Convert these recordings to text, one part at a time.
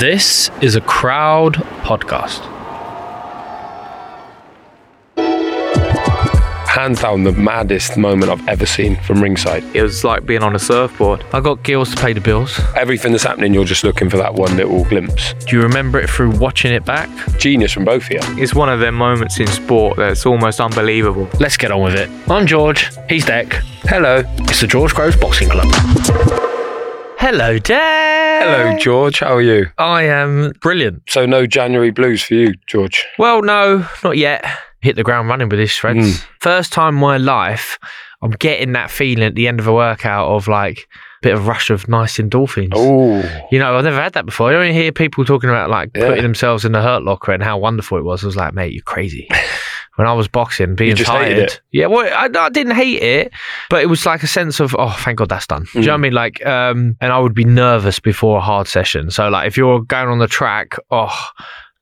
This is a crowd podcast. Hands down, the maddest moment I've ever seen from ringside. It was like being on a surfboard. I got Gills to pay the bills. Everything that's happening, you're just looking for that one little glimpse. Do you remember it through watching it back? Genius from both of you. It's one of them moments in sport that's almost unbelievable. Let's get on with it. I'm George. He's Deck. Hello. It's the George Groves Boxing Club. Hello, Deck. Hello, George. How are you? I am brilliant. So, no January blues for you, George. Well, no, not yet. Hit the ground running with this, shreds. Mm. First time in my life, I'm getting that feeling at the end of a workout of like a bit of rush of nice endorphins. Oh, You know, I've never had that before. I only hear people talking about like Yeah. putting themselves in the hurt locker and how wonderful it was. I was like, mate, you're crazy. when I was boxing, being tired. Yeah, well, I, I didn't hate it, but it was like a sense of, oh, thank God that's done. Do you know what I Mm. mean? Like, um, and I would be nervous before a hard session. So, like, if you're going on the track, oh,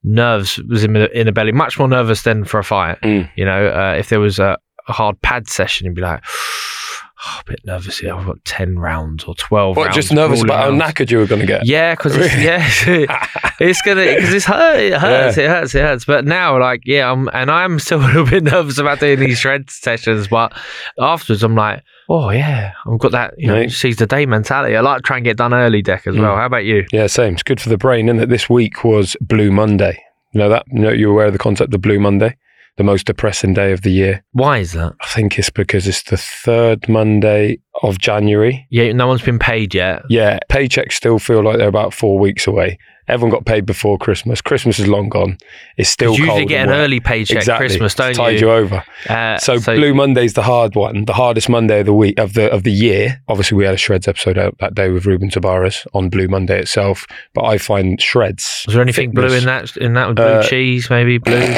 nerves was in the, in the belly, much more nervous than for a fight. Mm. You know, uh, if there was a, a hard pad session, you'd be like, oh, a bit nervous here. I've got 10 rounds or 12 what? rounds. Just nervous about how rounds. knackered you were going to get. Yeah, because it's, yeah, it's gonna because it's hurt. It hurts. It hurts. It hurts. But now, like, yeah, I'm and I'm still a little bit nervous about doing these shred sessions. But afterwards, I'm like, oh yeah, I've got that you know Right. seize the day mentality. I like to try and get done early, deck as well. Mm. How about you? Yeah, same. It's good for the brain, isn't it? This week was Blue Monday. You know that? You know, you're aware of the concept of Blue Monday, the most depressing day of the year. Why is that? I think it's because it's the third Monday of January. Yeah, no one's been paid yet. Yeah, paychecks still feel like they're about four weeks away. Everyone got paid before Christmas. Christmas is long gone. It's still You cold. usually get an wet. early paycheck exactly. Christmas, don't It's tied you? you over. Uh, So, Blue Monday's the hard one, the hardest Monday of the week of the of the year. Obviously, we had a Shreds episode out that day with Ruben Tabaras on Blue Monday itself. But I find Shreds. Was there anything blue in that? In that with blue Uh, cheese, maybe blue.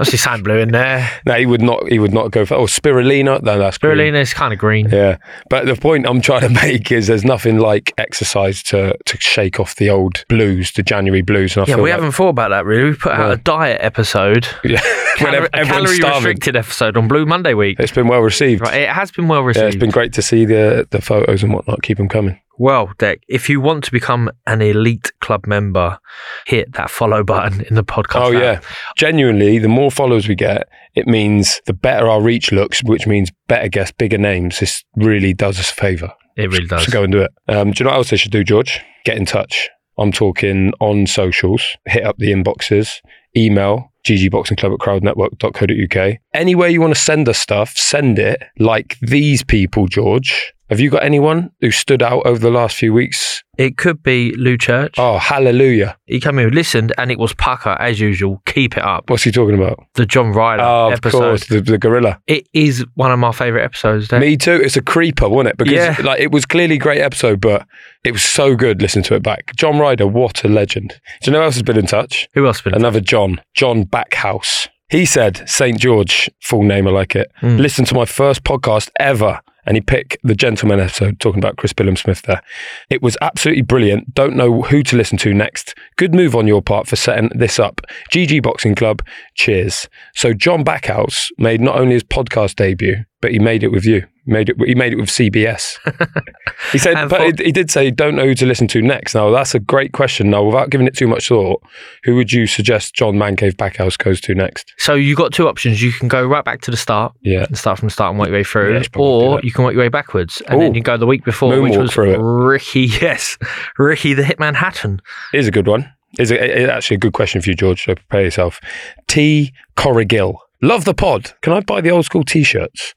Obviously, sand blue in there. No, he would not. He would not go for. Oh, spirulina. No, that's green. Spirulina is kind of green. Yeah, but the point I'm trying to make is there's nothing like exercise to to shake off the old blues, the January blues. And I Yeah, we like, haven't thought about that really. We put out a diet episode, Yeah, a calorie starving. restricted episode on Blue Monday week. It's been well received. Right, it has been well Yeah, received. it's been great to see the the photos and whatnot. Keep them coming. well, Deck, if you want to become an elite club member, hit that follow button in the podcast. Oh app. yeah, genuinely, the more followers we get, it means the better our reach looks, which means better guests, bigger names. This really does us a favour. it really does. So go and do it. Um, do you know what else they should do, George? Get in touch. I'm talking on socials. Hit up the inboxes. Email ggboxingclub at crowdnetwork.co.uk. Anywhere you want to send us stuff, send it. Like these people, George. Have you got anyone who stood out over the last few weeks? It could be Lou Church. Oh, hallelujah. He came in, listened, and it was pucker as usual. Keep it up. What's he talking about? The John Ryder Oh, of episode. course, the, the gorilla. It is one of my favourite episodes. Me too. It's a creeper, wasn't it? Because Yeah. like it was clearly a great episode, but it was so good listening to it back. John Ryder, what a legend. Do you know who else has been in touch? Who else been? Another John, John Backhouse. He said, St. George, full name, I like it. Mm. Listen to my first podcast ever. And he picked the Gentleman uh, episode talking about Chris Billam Smith there. It was absolutely brilliant. Don't know who to listen to next. Good move on your part for setting this up. GG Boxing Club, cheers. So John Backhouse made not only his podcast debut, but he made it with you. Made it. He made it with CBS. he said, but for- he, did say, don't know who to listen to next. Now that's a great question. Now, without giving it too much thought, who would you suggest John Mancave Backhouse goes to next? So you got two options. You can go right back to the start Yeah, and start from the start and work your way through, Yeah, you should probably do or you can work your way backwards and then you go the week before, which was. Ricky. Yes, Ricky the Hitman Hatton. is a good one. Is it- actually a good question for you, George. So prepare yourself. T Corrigill. Love the pod. Can I buy the old school T-shirts?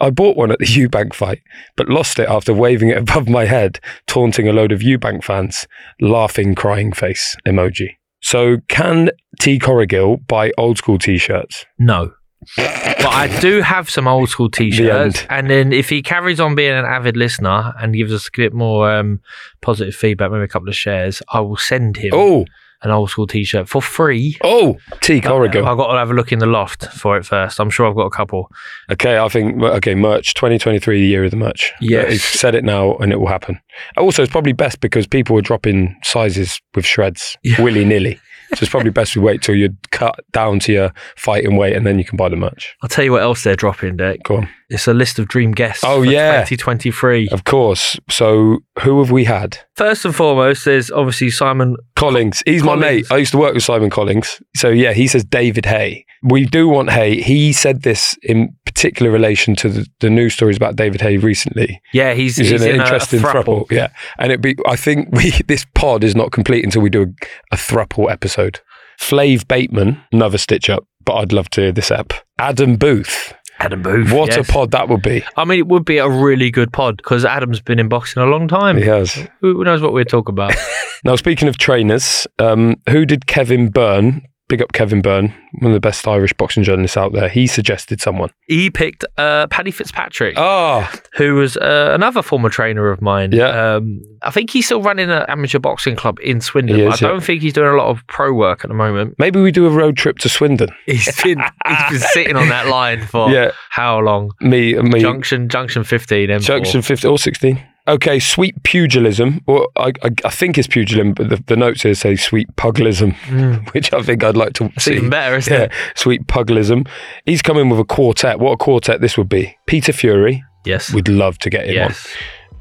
I bought one at the Eubank fight, but lost it after waving it above my head, taunting a load of Eubank fans. Laughing, crying face emoji. So can T Corrigill buy old school T-shirts? No. but I do have some old school t-shirts, and then if he carries on being an avid listener and gives us a bit more um, positive feedback, maybe a couple of shares, I will send him Oh, an old school t-shirt for free. oh, T Corrigill. I've got to have a look in the loft for it first. I'm sure I've got a couple. Okay, I think okay, merch 2023, the year of the merch. Yes. He's said it now, and it will happen. Also, it's probably best because people are dropping sizes with shreds Yeah. willy nilly. So it's probably best we wait till you cut down to your fighting weight, and then you can buy the merch. I'll tell you what else they're dropping, Dick. Go on. It's a list of dream guests. Oh, yeah. 2023. Of course. So who have we had? First and foremost, there's obviously Simon. Collings. He's my mate. I used to work with Simon Collings. So yeah, he says David Haye. We do want Haye. He said this in particular relation to the, the news stories about David Haye recently. Yeah, he's, He's, he's in an in interesting thruple. Yeah. And it be I think we this pod is not complete until we do a, a thruple episode. Flav Bateman, another stitch up, but I'd love to hear this app. Adam Booth. Adam Booth. What yes. a pod that would be. I mean, it would be a really good pod because Adam's been in boxing a long time. He has. Who knows what we're talking about? Now, speaking of trainers, um, who did Kevin Byrne? Big up Kevin Byrne, one of the best Irish boxing journalists out there. He suggested someone. he picked uh, Paddy Fitzpatrick, Oh, who was uh, another former trainer of mine. Yeah. Um, I think he's still running an amateur boxing club in Swindon. Is, I don't think he's doing a lot of pro work at the moment. maybe we do a road trip to Swindon. He's been he's been sitting on that line for Yeah, how long? me, me. Junction Junction 15. M4. Junction 15 or 16. Okay, sweet pugilism, or I, I, I think it's pugilism, but the, the notes here say sweet pugilism, Mm. which I think I'd like to It's see. even better, isn't Yeah, it? sweet pugilism. He's coming with a quartet. What a quartet this would be. Peter Fury, Yes. we'd love to get him yes.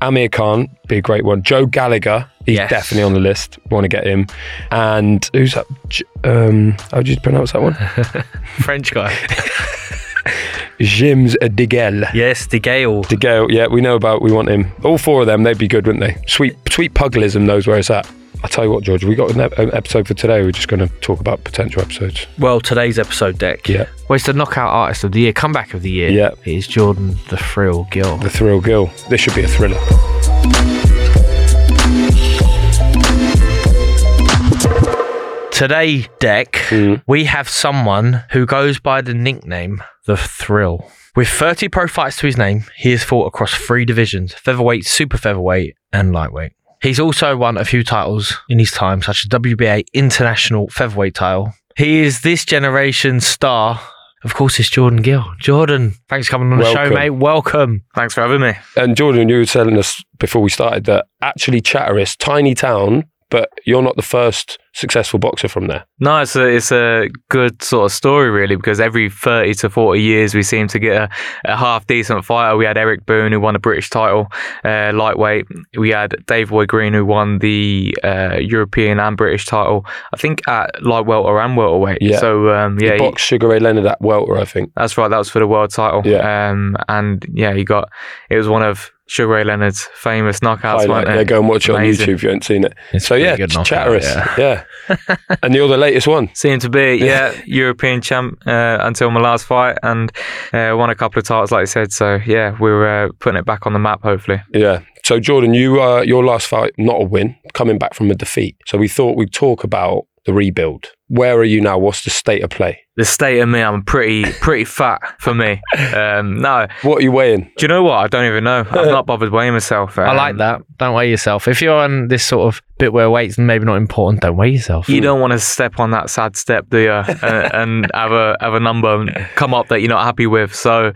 on. Amir Khan, be a great one. Joe Gallagher, he's Yes. definitely on the list. Want to get him. And who's that? Um, how do you pronounce that one? French guy. James DeGale. yes, DeGale. De Gale, yeah, we know about. We want him. All four of them, they'd be good, wouldn't they? Sweet, sweet pugilism knows where it's at. I tell you what, George, we got an, ep- an episode for today. We're just going to talk about potential episodes. Well, today's episode deck. Yeah, Well, it's the knockout artist of the year, comeback of the year. Yeah. It is Jordan the Thrill Gill. the Thrill Gill. This should be a thriller. Today deck, Mm. we have someone who goes by the nickname The Thrill. With 30 pro fights to his name, he has fought across three divisions featherweight, super featherweight, and lightweight. He's also won a few titles in his time, such as WBA International Featherweight title. He is this generation's star. Of course, it's Jordan Gill. Jordan, thanks for coming on the show, mate. Welcome. Thanks for having me. And Jordan, you were telling us before we started that actually Chatteris, tiny town, but you're not the first successful boxer from there. No, it's a, it's a good sort of story, really, because every 30 to 40 years we seem to get a, a half decent fighter. We had Eric Boone, who won a British title, uh, lightweight. We had Dave Boy Green, who won the uh, European and British title, I think at light welter and welterweight. Yeah. So, um, Yeah, yeah, he- boxed Sugar Ray Leonard at welter, I think. that's right. That was for the world title. Yeah. Um, and yeah, he got, it was one of Sugar Ray Leonard's famous knockouts. Highlight. wasn't Yeah, go and watch it on YouTube if you haven't seen it. It's so a pretty yeah, good. Yeah. and you're the latest one. Seemed to be, yeah, European champ uh, until my last fight and uh, won a couple of titles, like I said. So, yeah, we're uh, putting it back on the map, hopefully. Yeah. So Jordan, you uh, your last fight, not a win, coming back from a defeat. So we thought we'd talk about the rebuild. Where are you now? What's the state of play? The state of me, I'm pretty pretty fat for me. Um, no, What are you weighing? do you know what? I don't even know. I've not bothered weighing myself. I like Um, that. Don't weigh yourself. If you're on this sort of bit where weight's maybe not important, don't weigh yourself. You don't want to step on that sad step, do you? uh, and have a have a number come up that you're not happy with. So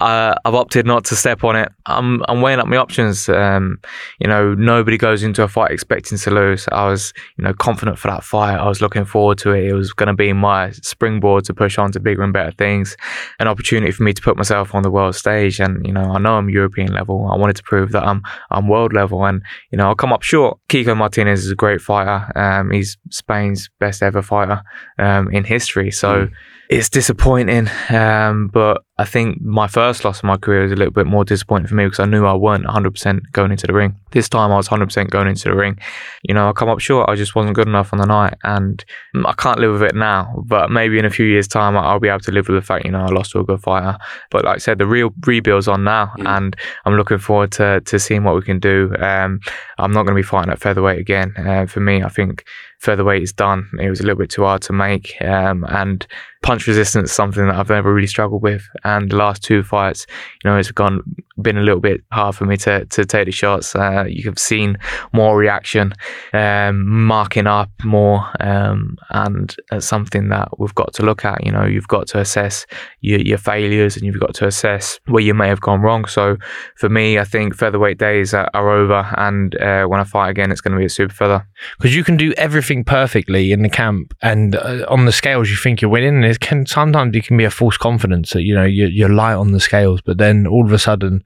uh, I've opted not to step on it. I'm I'm weighing up my options. Um, you know, nobody goes into a fight expecting to lose. I was you know confident for that fight. I was looking forward to it. It was going to be my springboard to push on to bigger and better things. An opportunity for me to put myself on the world stage. And you know, I know I'm European level. I wanted to prove that I'm I'm world level. And you know, I'll come up short. Kiko Martinez is a great fighter. Um, he's Spain's best ever fighter um, in history. So it's disappointing. Um, but I think my first loss of my career was a little bit more disappointing for me because I knew I weren't 100% going into the ring. This time I was 100% going into the ring. You know, I come up short. I just wasn't good enough on the night. And I can't live with it now. But maybe in a few years' time, I'll be able to live with the fact, you know, I lost to a good fighter. But like I said, the real rebuild's on now. Mm. And I'm looking forward to, to seeing what we can do. Um, I'm not going to be fighting at featherweight again. Uh, for me, I think featherweight is done. It was a little bit too hard to make. Um, and punch resistance is something that I've never really struggled with. And the last two fights, you know, it's gone been a little bit hard for me to to take the shots. Uh, you have seen more reaction, um, marking up more, um, and it's something that we've got to look at. You know, you've got to assess your, your failures and you've got to assess where you may have gone wrong. So for me, I think featherweight days are, are over, and uh, when I fight again, it's going to be a super feather. because you can do everything perfectly in the camp, and uh, on the scales you think you're winning. And it can sometimes it can be a false confidence that you know you're, you're light on the scales, but then all of a sudden,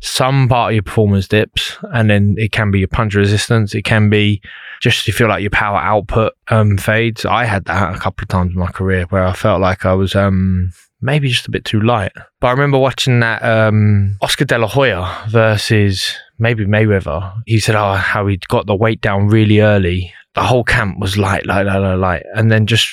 some part of your performance dips, and then it can be your punch resistance. It can be just you feel like your power output um, fades. I had that a couple of times in my career where I felt like I was um, maybe just a bit too light. But I remember watching that um, Oscar De La Hoya versus maybe Mayweather. He said, "Oh, how he got the weight down really early. The whole camp was light, light, light, light, light, and then just."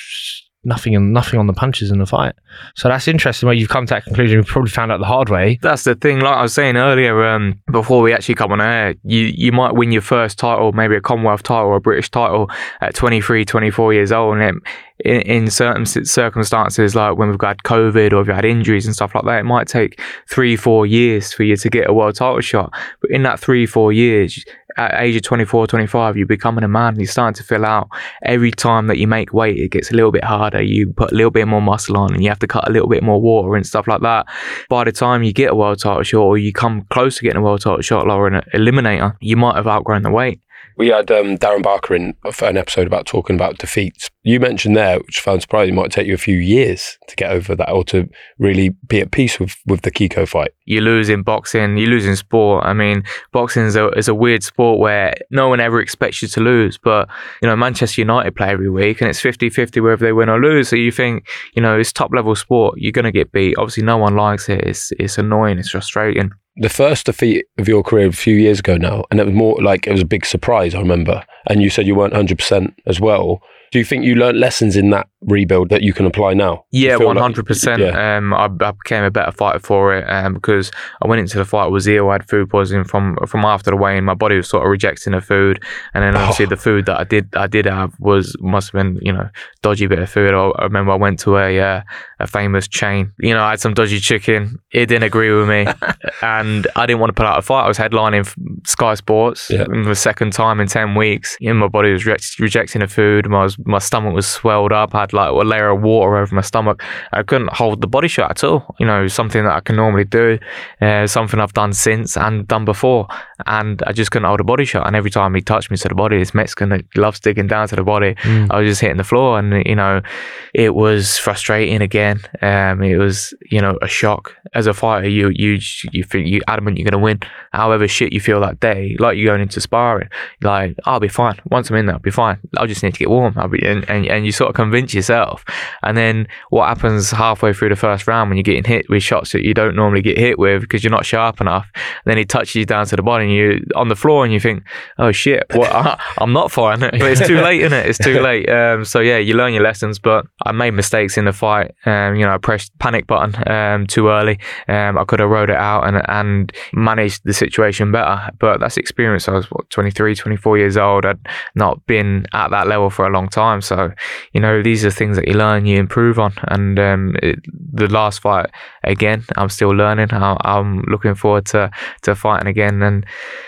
Nothing and nothing on the punches in the fight. So that's interesting. Where you've come to that conclusion, you probably found out the hard way. That's the thing. Like I was saying earlier, um, before we actually come on air, you you might win your first title, maybe a Commonwealth title or a British title at 23, 24 years old, and it, in, in certain circumstances, like when we've got COVID or we've had injuries and stuff like that, it might take three, four years for you to get a world title shot. But in that three, four years, at age of 24, 25, you're becoming a man. You're starting to fill out. Every time that you make weight, it gets a little bit harder. You put a little bit more muscle on and you have to cut a little bit more water and stuff like that. By the time you get a world title shot or you come close to getting a world title shot or an eliminator, you might have outgrown the weight. We had um, Darren Barker in an episode about talking about defeats. You mentioned there, which I found surprising, it might take you a few years to get over that or to really be at peace with, with the Kiko fight. You lose in boxing, you lose in sport. I mean, boxing is a, is a weird sport where no one ever expects you to lose. But, you know, Manchester United play every week and it's 50 50 whether they win or lose. So you think, you know, it's top level sport. You're going to get beat. Obviously, no one likes it. It's, it's annoying. It's frustrating. The first defeat of your career a few years ago now, and it was more like it was a big surprise, I remember. And you said you weren't 100% as well. Do you think you learned lessons in that rebuild that you can apply now? Yeah, one hundred percent. Um, I, I became a better fighter for it, um, because I went into the fight was ill. I had food poisoning from from after the weigh-in. My body was sort of rejecting the food, and then obviously Oh. the food that I did I did have was must have been you know dodgy bit of food. I, I remember I went to a uh, a famous chain. You know, I had some dodgy chicken. It didn't agree with me, and I didn't want to put out a fight. I was headlining Sky Sports Yeah. in the second time in ten weeks. You know, my body was re- rejecting the food. My my stomach was swelled up. I had like a layer of water over my stomach. I couldn't hold the body shot at all. You know, something that I can normally do, uh, something I've done since and done before, and I just couldn't hold a body shot. And every time he touched me to the body, this Mexican that loves digging down to the body, I was just hitting the floor, and you know, it was frustrating again. Um, it was you know a shock as a fighter. You you you think you adamant you're gonna win, however shit you feel that day. Like you're going into sparring, like I'll be fine. Once I'm in there, I'll be fine. I'll just need to get warm. I'll be and, and and you sort of convince yourself. And then what happens halfway through the first round when you're getting hit with shots that you don't normally get hit with because you're not sharp enough. then he touches you down to the body and you're on the floor and you think, oh shit? I, I'm not fine. But it's too late, isn't it? It's too late. Um, so yeah, you learn your lessons. But I made mistakes in the fight. Um, you know, I pressed panic button um, too early. Um, I could have rode it out and and managed the situation better. But that's experience. I was what 23, 24 years old. I'd not been at that level for a long time. So you know, these are things that you learn, you improve on. And um, it, the last fight, again, I'm still learning. I, I'm looking forward to, to fighting again. And,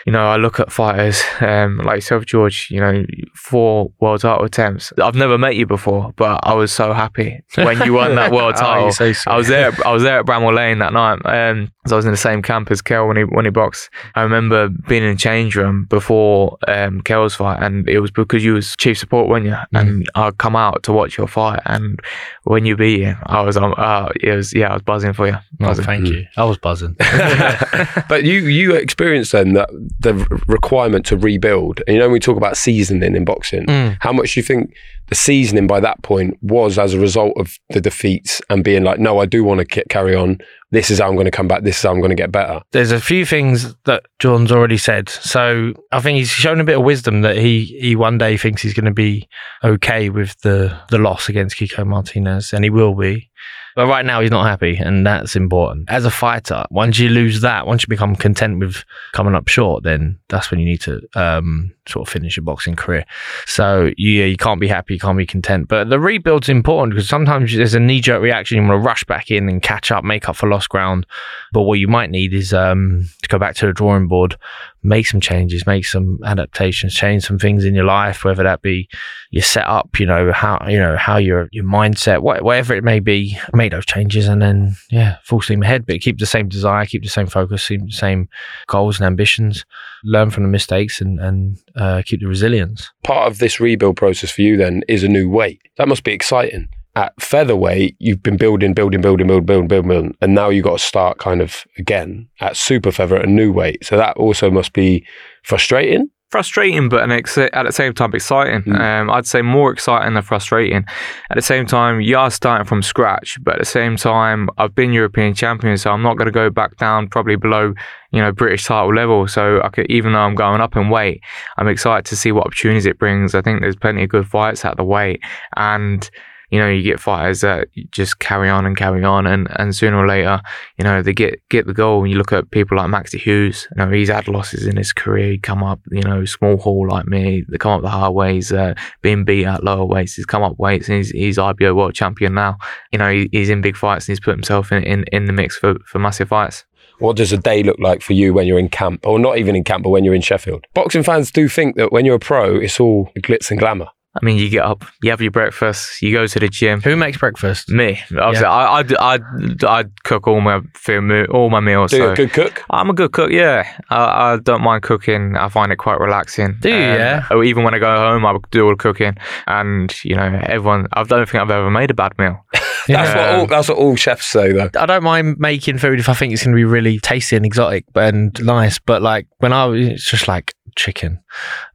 you know, I look at fighters um, like yourself, George, you know, four world title attempts. I've never met you before, but I was so happy when you won that world Oh, title. you're so. I was there. I was there at Bramall Lane that night. Um, so I was in the same camp as Kel when he when he boxed. I remember being in the change room before um, Kel's fight, and it was because you was chief support, weren't you? And I'd come out to watch your fight, and when you beat him, I was um, uh, it was yeah, I was buzzing for you. Oh, Buzzing. thank you. I was buzzing. but you you experienced then that the requirement to rebuild. And you know, when we talk about seasoning in boxing, Mm. how much do you think the seasoning by that point was as a result of the defeats and being like, no, I do want to carry on. This is how I'm going to come back. This is how I'm going to get better. There's a few things that John's already said. So I think he's shown a bit of wisdom that he he one day thinks he's going to be okay with the the loss against Kiko Martinez, and he will be. But right now he's not happy, and that's important. As a fighter, once you lose that, once you become content with coming up short, then that's when you need to um, sort of finish your boxing career. So yeah, you can't be happy, you can't be content. But the rebuild's important because sometimes there's a knee jerk reaction. You want to rush back in and catch up, make up for lost ground. But what you might need is um, to go back to the drawing board, make some changes, make some adaptations, change some things in your life, whether that be your setup, you know, how you know how your your mindset, whatever it may be. Make those changes and then yeah, full steam ahead. But keep the same desire, keep the same focus, keep the same goals and ambitions. Learn from the mistakes and and uh, keep the resilience. Part of this rebuild process for you then is a new weight. That must be exciting at featherweight, you've been building, building, building, building, building, building, building, and now you've got to start kind of again at super feather at a new weight. So that also must be frustrating. Frustrating, but an ex- at the same time exciting. Mm. Um, I'd say more exciting than frustrating. At the same time, you are starting from scratch, but at the same time, I've been European champion, so I'm not going to go back down probably below, you know, British title level. So I could, even though I'm going up in weight, I'm excited to see what opportunities it brings. I think there's plenty of good fights at the weight, and you know, you get fighters that just carry on and carry on, and, and sooner or later, you know, they get get the goal. And you look at people like Maxi Hughes, you know, he's had losses in his career. He come up, you know, small hall like me. They come up the hard ways, uh, being beat at lower weights. He's come up weights, and he's, he's IBO world champion now. You know, he, he's in big fights, and he's put himself in, in, in the mix for, for massive fights. What does a day look like for you when you're in camp, or not even in camp, but when you're in Sheffield? Boxing fans do think that when you're a pro, it's all glitz and glamour. I mean, you get up, you have your breakfast, you go to the gym. Who makes breakfast? Me. Obviously, yeah. I, I, I, I cook all my food, all my meals. Do you a good cook? I'm a good cook. Yeah, I, I, don't mind cooking. I find it quite relaxing. Do you? Um, yeah. Even when I go home, I do all the cooking, and you know, everyone. I don't think I've ever made a bad meal. that's what all that's what all chefs say though. I don't mind making food if I think it's going to be really tasty and exotic and nice. But like when I was, it's just like chicken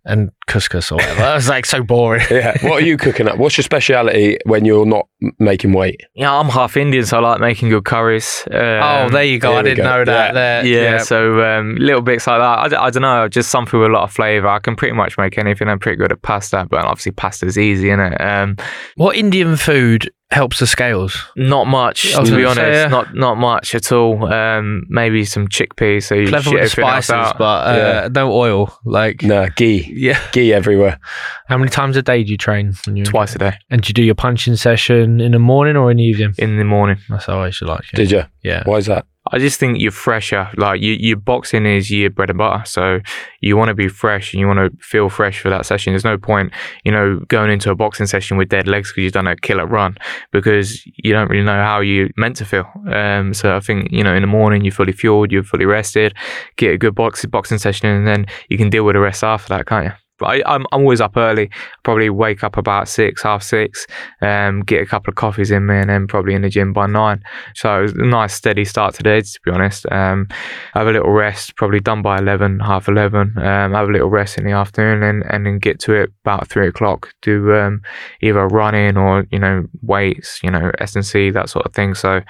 and couscous or whatever. That was like so boring. yeah. What are you cooking up? What's your speciality when you're not making weight? Yeah, I'm half Indian, so I like making good curries. Um, oh, there you go. I didn't go. know that. Yeah, there. yeah, yeah. so um, little bits like that. I, I don't know, just something with a lot of flavour. I can pretty much make anything. I'm pretty good at pasta, but obviously pasta's easy, isn't it? Um, what Indian food helps the scales? Not much, to be honest. Say, yeah. Not not much at all. Um, maybe some chickpeas. So you clever with the spices, but uh, yeah. no oil. Like no ghee. Yeah, ghee everywhere. How many times a day do you train? Twice a day. And do you do your punching session in the morning or in the evening? In the morning. That's how I should like it. Did you? Yeah. Why is that? I just think you're fresher. Like you, your boxing is your bread and butter. So you want to be fresh and you want to feel fresh for that session. There's no point, you know, going into a boxing session with dead legs because you've done a killer run because you don't really know how you're meant to feel. Um, so I think, you know, in the morning you're fully fueled, you're fully rested, get a good boxing boxing session and then you can deal with the rest after that, can't you? But I, am I'm, I'm always up early. Probably wake up about six, half six, um, get a couple of coffees in me, and then probably in the gym by nine. So it was a nice steady start today, to be honest. Um, have a little rest, probably done by eleven, half eleven. Um, have a little rest in the afternoon, and, and then get to it about three o'clock. Do um, either running or you know weights, you know S and C that sort of thing. So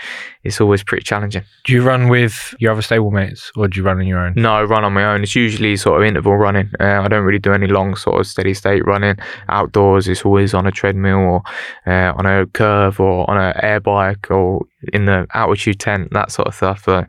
it's always pretty challenging. Do you run with your other stablemates, or do you run on your own? No, I run on my own. It's usually sort of interval running. Uh, I don't really do any long sort of steady state running outdoors. It's always on a treadmill or uh, on a curve or on an air bike or in the altitude tent, that sort of stuff. So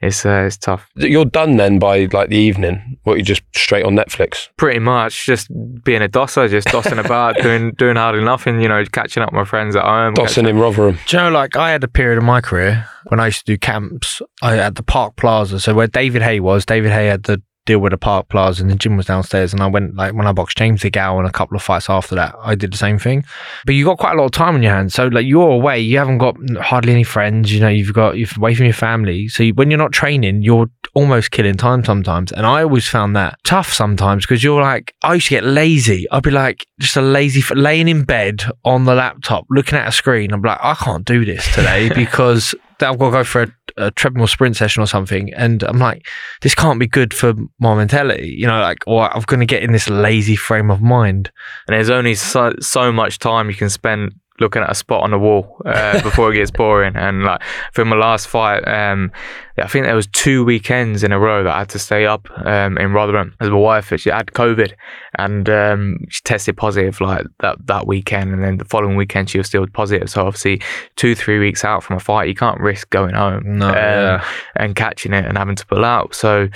it's uh, it's tough. You're done then by like the evening. What you just straight on Netflix? Pretty much, just being a dosser, just dossing about, doing doing hardly nothing. You know, catching up with my friends at home. Dossing in Rotherham. Do you know, like I had a period of my career when I used to do camps. I had the Park Plaza, so where David Haye was. David Haye had the deal with the Park Plaza and the gym was downstairs. And I went like when I boxed James DeGale and a couple of fights after that, I did the same thing. But you got quite a lot of time on your hands. So like you're away, you haven't got hardly any friends. You know, you've got you're away from your family. So you, when you're not training, you're almost killing time sometimes. And I always found that tough sometimes because you're like, I used to get lazy. I'd be like just a lazy laying in bed on the laptop looking at a screen. I'm like, I can't do this today because I've got to go for a, a, treadmill sprint session or something. And I'm like, this can't be good for my mentality, you know, like, or I'm going to get in this lazy frame of mind. And there's only so, so much time you can spend looking at a spot on the wall uh, before it gets boring. And like for my last fight, um, I think there was two weekends in a row that I had to stay up um, in Rotherham. As my wife, she had COVID and um, she tested positive like that that weekend, and then the following weekend she was still positive. So obviously, two three weeks out from a fight, you can't risk going home No, um, yeah. and catching it and having to pull out. So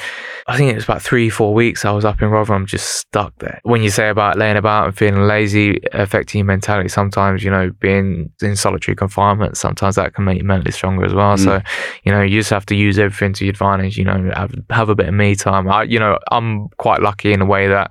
I think it was about three four weeks I was up in Rotherham, just stuck there. When you say about laying about and feeling lazy, affecting your mentality, sometimes you know being in solitary confinement, sometimes that can make you mentally stronger as well. So you know you just have to use everything to your advantage. You know have have a bit of me time. I you know I'm quite lucky in a way that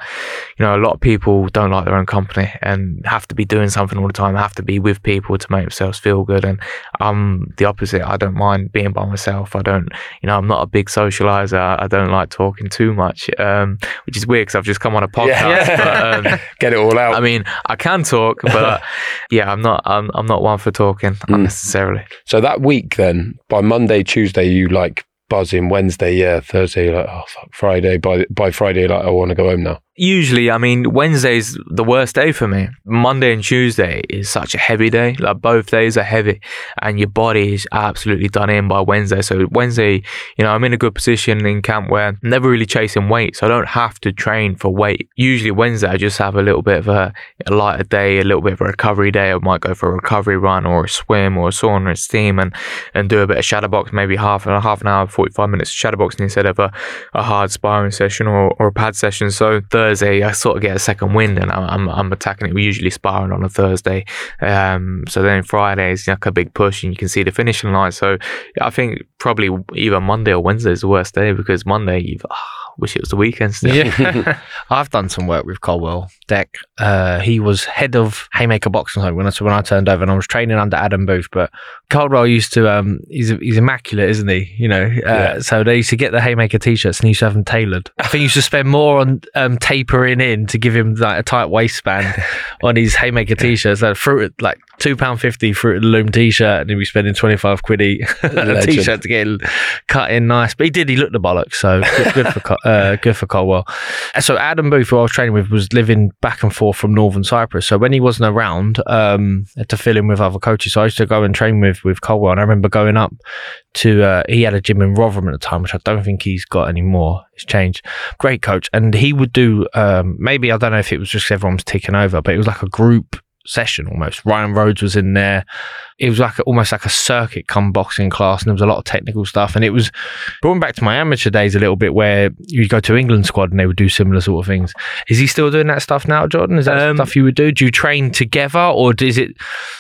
you know, a lot of people don't like their own company and have to be doing something all the time, have to be with people to make themselves feel good. And I'm the opposite. I don't mind being by myself. I don't, you know, I'm not a big socializer. I don't like talking too much, um, which is weird because I've just come on a podcast. Yeah. But, um, Get it all out. I mean, I can talk, but yeah, I'm not. I'm, I'm not one for talking unnecessarily. so that week, then by Monday, Tuesday, you like buzzing. Wednesday, yeah. Thursday, like oh fuck. Friday, by by Friday, like I want to go home now. Usually, I mean, Wednesday's the worst day for me. Monday and Tuesday is such a heavy day. Like both days are heavy, and your body is absolutely done in by Wednesday. So Wednesday, you know, I'm in a good position in camp where I'm never really chasing weight, so I don't have to train for weight. Usually Wednesday, I just have a little bit of a, a lighter day, a little bit of a recovery day. I might go for a recovery run or a swim or a sauna and steam, and and do a bit of shadow box, maybe half and half an hour, forty five minutes shadow boxing instead of a, a hard sparring session or, or a pad session. So Thursday, I sort of get a second wind and I'm, I'm, attacking it. We usually sparring on a Thursday. Um, so then Friday is like a big push and you can see the finishing line. So I think probably either Monday or Wednesday is the worst day because Monday, you've, ah, wish it was the weekend still. Yeah, I've done some work with Coldwell Deck. Uh, he was head of Haymaker Boxing when I when I turned over, and I was training under Adam Booth. But Coldwell used to um, he's he's immaculate, isn't he? You know, uh, Yeah. so they used to get the Haymaker t-shirts and he used to have them tailored. I think he used to spend more on um, tapering in to give him like a tight waistband on his Haymaker t-shirts. Like fruit like two pound fifty for of the loom t-shirt, and he'd be spending twenty five quid each a Legend. t-shirt to get it cut in nice. But he did. He looked the bollocks. So good, good for uh, good for Coldwell. So Adam Booth, who I was training with, was living back and forth from Northern Cyprus. So when he wasn't around, um, to fill in with other coaches. So I used to go and train with with Coldwell, and I remember going up to uh, he had a gym in Rotherham at the time, which I don't think he's got anymore. It's changed. Great coach, and he would do um, maybe I don't know if it was just everyone was taking over, but it was like a group session almost. Ryan Rhodes was in there. It was like a, almost like a circuit come boxing class, and there was a lot of technical stuff. And it was brought me back to my amateur days a little bit, where you go to England squad and they would do similar sort of things. Is he still doing that stuff now, Jordan? Is that Um, stuff you would do? Do you train together, or is it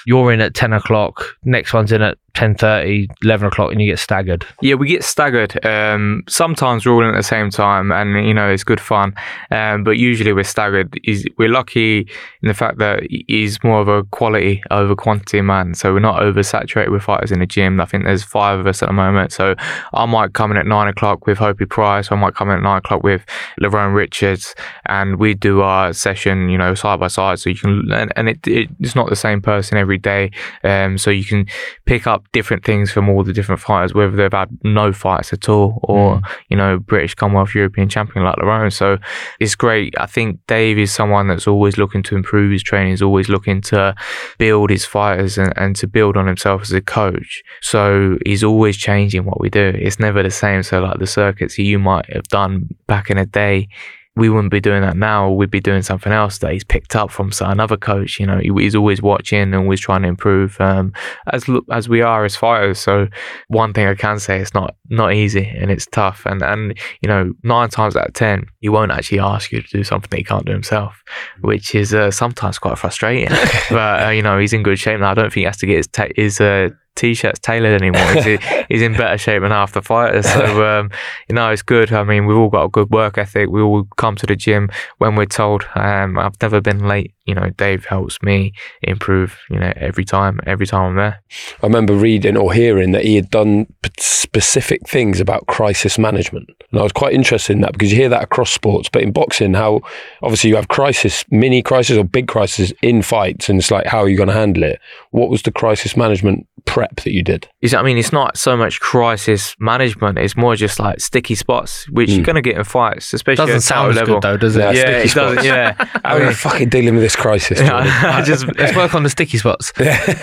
you're in at ten o'clock, next one's in at 10.30, 11 o'clock, and you get staggered? Yeah, we get staggered. Um, sometimes we're all in at the same time, and you know it's good fun. Um, but usually we're staggered. He's, we're lucky in the fact that he's more of a quality over quantity man. So we're not oversaturated with fighters in the gym. I think there's five of us at the moment. So I might come in at nine o'clock with Hopey Price. I might come in at nine o'clock with Lerone Richards, and we do our session, you know, side by side. So you can, and, and it, it, it's not the same person every day. Um, so you can pick up different things from all the different fighters, whether they've had no fights at all or, you know, British Commonwealth European champion like Lerone. So it's great. I think Dave is someone that's always looking to improve his training, is always looking to build his fighters and, and to build on himself as a coach. So he's always changing what we do. It's never the same. So like the circuits you might have done back in a day, we wouldn't be doing that now. We'd be doing something else that he's picked up from another coach. You know, he- he's always watching and always trying to improve, um, as as we are as fighters. So one thing I can say, it's not not easy and it's tough. And and you know, nine times out of ten, he won't actually ask you to do something that he can't do himself, which is uh, sometimes quite frustrating. but uh, you know, he's in good shape now. I don't think he has to get his ta- his uh, t-shirts tailored anymore. He's, he's in better shape than half the fighters. So um, you know, it's good. I mean, we've all got a good work ethic. We all come to the gym when we're told. Um, I've never been late. You know, Dave helps me improve. You know, every time, every time I'm there. I remember reading or hearing that he had done p- specific things about crisis management. And I was quite interested in that because you hear that across sports, but in boxing, how obviously you have crisis, mini crisis or big crisis in fights, and it's like, how are you going to handle it? What was the crisis management prep that you did? Is I mean, it's not so much crisis management. It's more just like sticky spots, which you're Mm. going to get in fights, especially Doesn't at sound title level. good though, does it? Yeah, Yeah, sticky it doesn't. Yeah, I I mean, fucking dealing with this crisis. Jordan. I just Let's work on the sticky spots.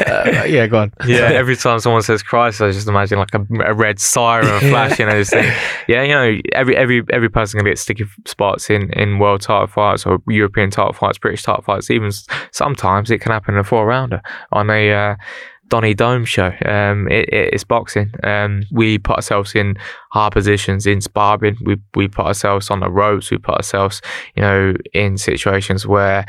Uh, yeah, go on. yeah, every time someone says crisis, I just imagine like a, a red siren flashing and this thing. Yeah, you know, every every every person can get sticky spots in in world title fights or European title fights, British title fights. Even sometimes it can happen in a four rounder on a. Uh, Donny Dome show. Um, it, it, it's boxing. Um, we put ourselves in hard positions in sparring. We we put ourselves on the ropes. We put ourselves, you know, in situations where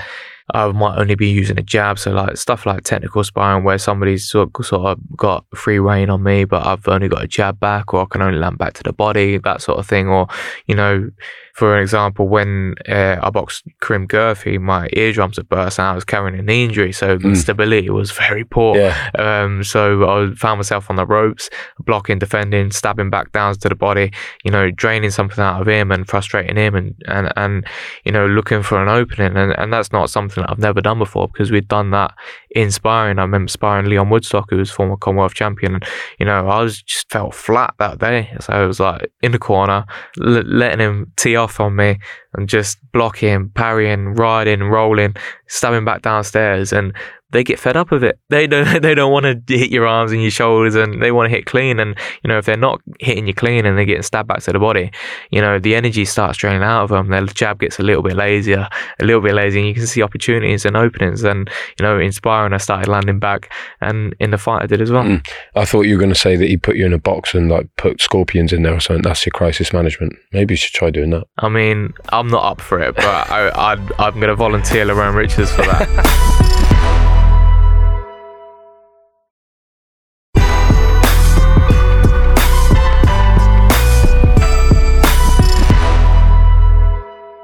I might only be using a jab. So like stuff like technical sparring where somebody's sort sort of got free reign on me, but I've only got a jab back, or I can only land back to the body, that sort of thing. Or you know, for an example, when uh, I boxed Karim Guerfi, my eardrums had burst and I was carrying an injury, so the Mm. stability was very poor. Yeah. Um, so I found myself on the ropes, blocking, defending, stabbing back down to the body, you know, draining something out of him and frustrating him and, and, and you know, looking for an opening. And, and that's not something that I've never done before because we'd done that in sparring. I remember sparring Leon Woodstock, who was former Commonwealth champion. And, you know, I was just felt flat that day. So I was like in the corner, l- letting him tee off on me and just blocking, parrying, riding, rolling, stabbing back downstairs. And they get fed up with it. They don't they don't want to hit your arms and your shoulders and they want to hit clean and you know if they're not hitting you clean and they're getting stabbed back to the body, you know, the energy starts draining out of them. Their jab gets a little bit lazier, a little bit lazy and you can see opportunities and openings and you know, inspiring I started landing back and in the fight I did as well. Mm. I thought you were going to say that he put you in a box and like put scorpions in there or something. That's your crisis management. Maybe you should try doing that. I mean, I'm not up for it, but I, I'd, I'm going to volunteer Lerone Richards for that.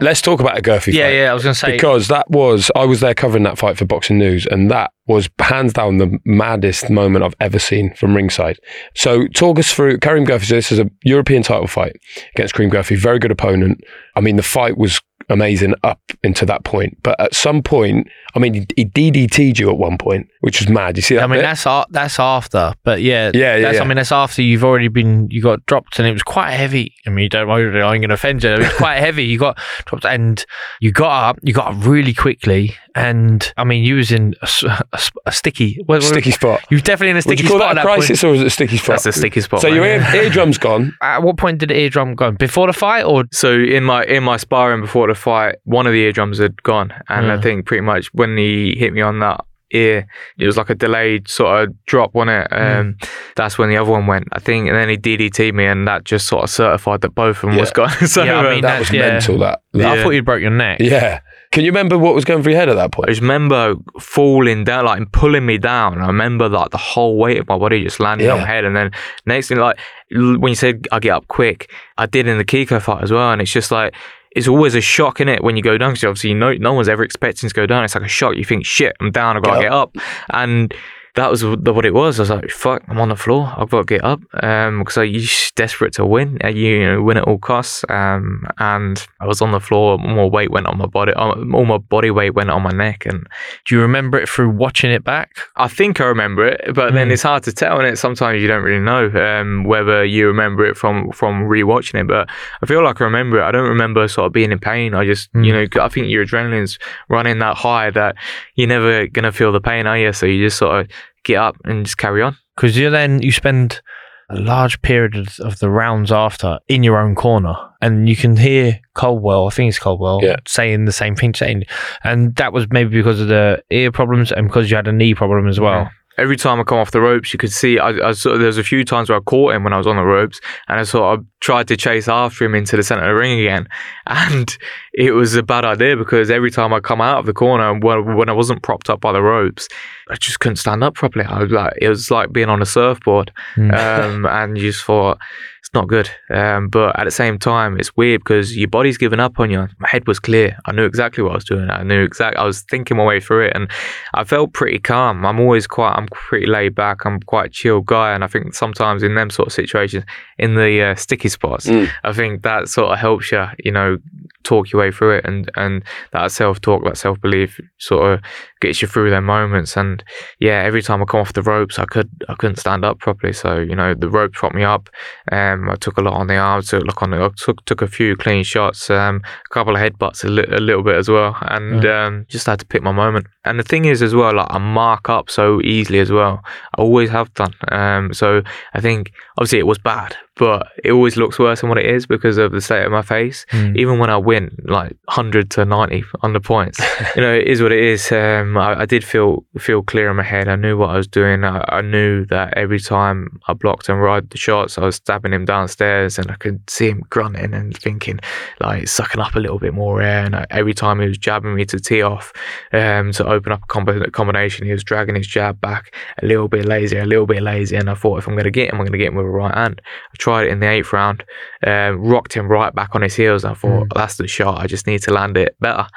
Let's talk about a Guerfi Yeah, fight. yeah. Yeah, I was going to say. Because that was, I was there covering that fight for Boxing News, and that was hands down the maddest moment I've ever seen from ringside. So, talk us through Karim Guerfi. So, this is a European title fight against Karim Guerfi, very good opponent. I mean, the fight was amazing up into that point, but at some point, I mean, he, DDT'd you at one point, which was mad. You see that? I mean, bit? that's that's after, but yeah, Yeah, yeah, That's, yeah. I mean, that's after you've already been you got dropped, and it was quite heavy. I mean, you don't worry, I ain't going to offend you. It was quite heavy. You got dropped, and you got up. You got up really quickly, and I mean, you was in a, s- a s- a sticky, what- what- sticky spot. You was definitely in a Would sticky you call spot that a at that point. crisis or was it a sticky spot? That's the sticky spot. so man. your ear, eardrum's gone. At what point did the eardrum go? Before the fight, or So in my in my sparring before the fight, one of the eardrums had gone, and I think pretty much when he hit me on that ear, it was like a delayed sort of drop on it. Um, That's when the other one went, I think, and then he DDT'd me, and that just sort of certified that both of them was gone. so Yeah, I mean, That that's- was yeah. mental. That. I thought you'd broke your neck. Yeah. Can you remember what was going through your head at that point? I just remember falling down, like pulling me down. I remember like the whole weight of my body just landing on my head. And then next thing, like when you said I get up quick, I did in the Kiko fight as well. And it's just like it's always a shock in it when you go down because obviously no no one's ever expecting to go down. It's like a shock. You think shit, I'm down. I've got to Get get up. And that was the, what it was. I was like, fuck, I'm on the floor. I've got to get up um, because I, you're desperate to win. Uh, You, you know, win at all costs. Um, and I was on the floor. More weight went on my body. uh, All my body weight went on my neck, and Do you remember it through watching it back? I think I remember it, but then Mm. it's hard to tell, and it sometimes you don't really know um, whether you remember it from from rewatching it. But I feel like I remember it. I don't remember sort of being in pain. I just, Mm. you know, I think your adrenaline's running that high that you're never gonna feel the pain, are you? So you just sort of get up and just carry on. Because you then you spend a large period of, the rounds after in your own corner, and you can hear Coldwell. I think it's Coldwell Yeah. saying the same thing, saying, and that was maybe because of the ear problems and because you had a knee problem as well. Every time I come off the ropes, you could see. I, I sort of, there was a few times where I caught him when I was on the ropes, and I sort of tried to chase after him into the center of the ring again, and it was a bad idea because every time I come out of the corner when, when I wasn't propped up by the ropes, I just couldn't stand up properly. I was like, it was like being on a surfboard, Mm. um, and you just thought it's not good. Um, but at the same time, it's weird because your body's given up on you. My head was clear. I knew exactly what I was doing. I knew exactly. I was thinking my way through it, and I felt pretty calm. I'm always quite. I'm pretty laid back. I'm quite a chill guy, and I think sometimes in them sort of situations, in the uh, sticky spots. Mm. I think that sort of helps you, you know, talk your way through it, and and that self talk, that self belief, sort of gets you through their moments. And yeah, every time I come off the ropes, I could I couldn't stand up properly. So you know, the rope propped me up. Um, I took a lot on the arms, took a look on the, I took took a few clean shots, um, a couple of headbutts, a, li- a little bit as well, and um, just had to pick my moment. And the thing is, as well, like I mark up so easily as well. I always have done. Um, so I think obviously it was bad, but it always looks worse than what it is because of the state of my face. Mm. Even when I win like hundred to ninety on the points, you know, it is what it is. Um, I, I did feel feel clear in my head. I knew what I was doing. I, I knew that every time I blocked and ride the shots, I was stabbing him downstairs, and I could see him grunting and thinking, like sucking up a little bit more air. And I, every time he was jabbing me to tee off, um, to open up a combi- combination, he was dragging his jab back a little bit lazy, a little bit lazy. And I thought, if I'm going to get him, I'm going to get him with a right hand. I tried it in the eighth round, um, rocked him right back on his heels. I thought, that's the shot. I just need to land it better.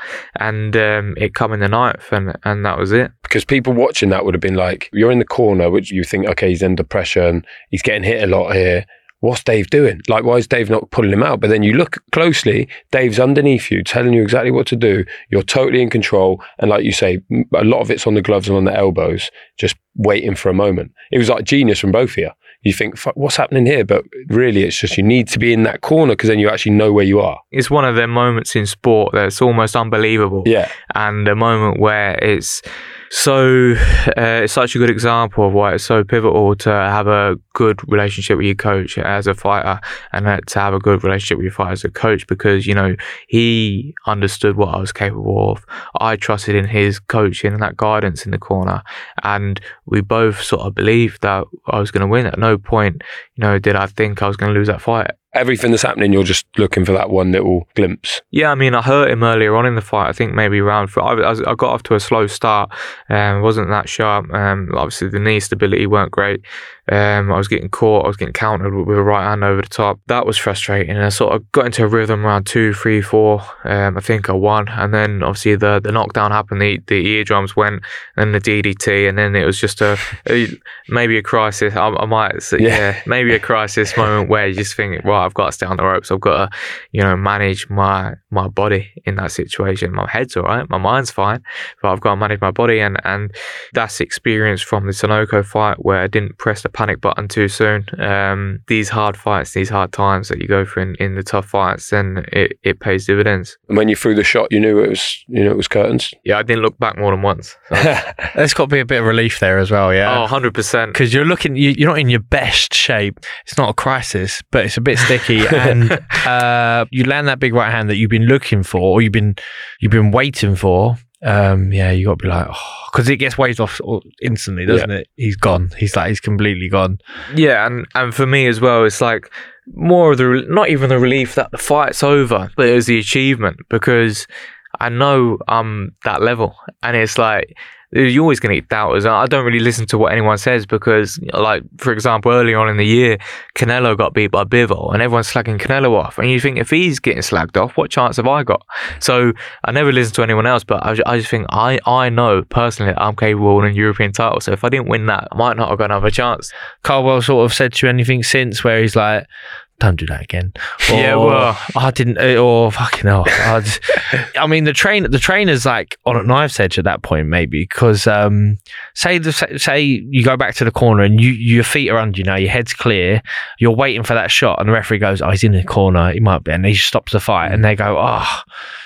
And um, it come in the ninth, and, and that was it. because people watching that would have been like, you're in the corner, which you think, okay, he's under pressure and he's getting hit a lot here. What's Dave doing? Like, why is Dave not pulling him out? But then you look closely, Dave's underneath you, telling you exactly what to do. You're totally in control. And like you say, a lot of it's on the gloves and on the elbows, just waiting for a moment. It was like genius from both of you. You think, Fuck, what's happening here? But really, it's just you need to be in that corner because then you actually know where you are. It's one of the moments in sport that's almost unbelievable. Yeah. and a moment where it's so uh, it's such a good example of why it's so pivotal to have a good relationship with your coach as a fighter and to have a good relationship with your fighter as a coach because you know he understood what I was capable of. I trusted in his coaching and that guidance in the corner and we both sort of believed that I was going to win. At no point you know did I think I was going to lose that fight Everything that's happening, you're just looking for that one little glimpse. Yeah, I mean, I hurt him earlier on in the fight. I think maybe round four. I, I, got off to a slow start. Um, wasn't that sharp. Um, obviously the knee stability weren't great. Um, I was getting caught. I was getting countered with, a right hand over the top. That was frustrating. And I sort of got into a rhythm around two, three, four. Um, I think I won. And then obviously the the knockdown happened. The the eardrums went, and the DDT, and then it was just a, a maybe a crisis. I, I might say, Yeah. yeah, maybe a crisis moment where you just think, right, I've got to stay on the ropes. I've got to, you know, manage my my body in that situation. My head's all right, my mind's fine, but I've got to manage my body. And and that's experience from the Tinoco fight where I didn't press the panic button too soon. Um, these hard fights, these hard times that you go through in, in the tough fights, then it, it pays dividends. And when you threw the shot, you knew it was, you know, it was curtains. Yeah, I didn't look back more than once. So. There's got to be a bit of relief there as well, yeah. Oh, 100%. because you're looking, you, you're not in your best shape. It's not a crisis, but it's a bit and uh, you land that big right hand that you've been looking for, or you've been you've been waiting for. Um, yeah, you got to be like, because it gets waved off instantly, doesn't it? He's gone. He's like, he's completely gone. Yeah, and and for me as well, it's like more of the not even the relief that the fight's over, but it was the achievement because I know I'm that level, and it's like you're always going to get doubters. I don't really listen to what anyone says because, like for example, early on in the year, Canelo got beat by Bivol, and everyone's slagging Canelo off, and you think if he's getting slagged off, what chance have I got? So I never listen to anyone else, but I, I just think I I know personally I'm capable of winning a European title. So if I didn't win that, I might not have got another chance. Coldwell sort of said to you anything since where he's like, don't do that again. Yeah, well- I didn't, uh, or fucking hell. I, just- I mean, the train, the trainer's like on a knife's edge at that point, maybe, because um, say the say, say you go back to the corner and you your feet are under you now, your head's clear, you're waiting for that shot, and the referee goes, "Oh, he's in the corner, he might be," and he stops the fight, and they go, "Oh,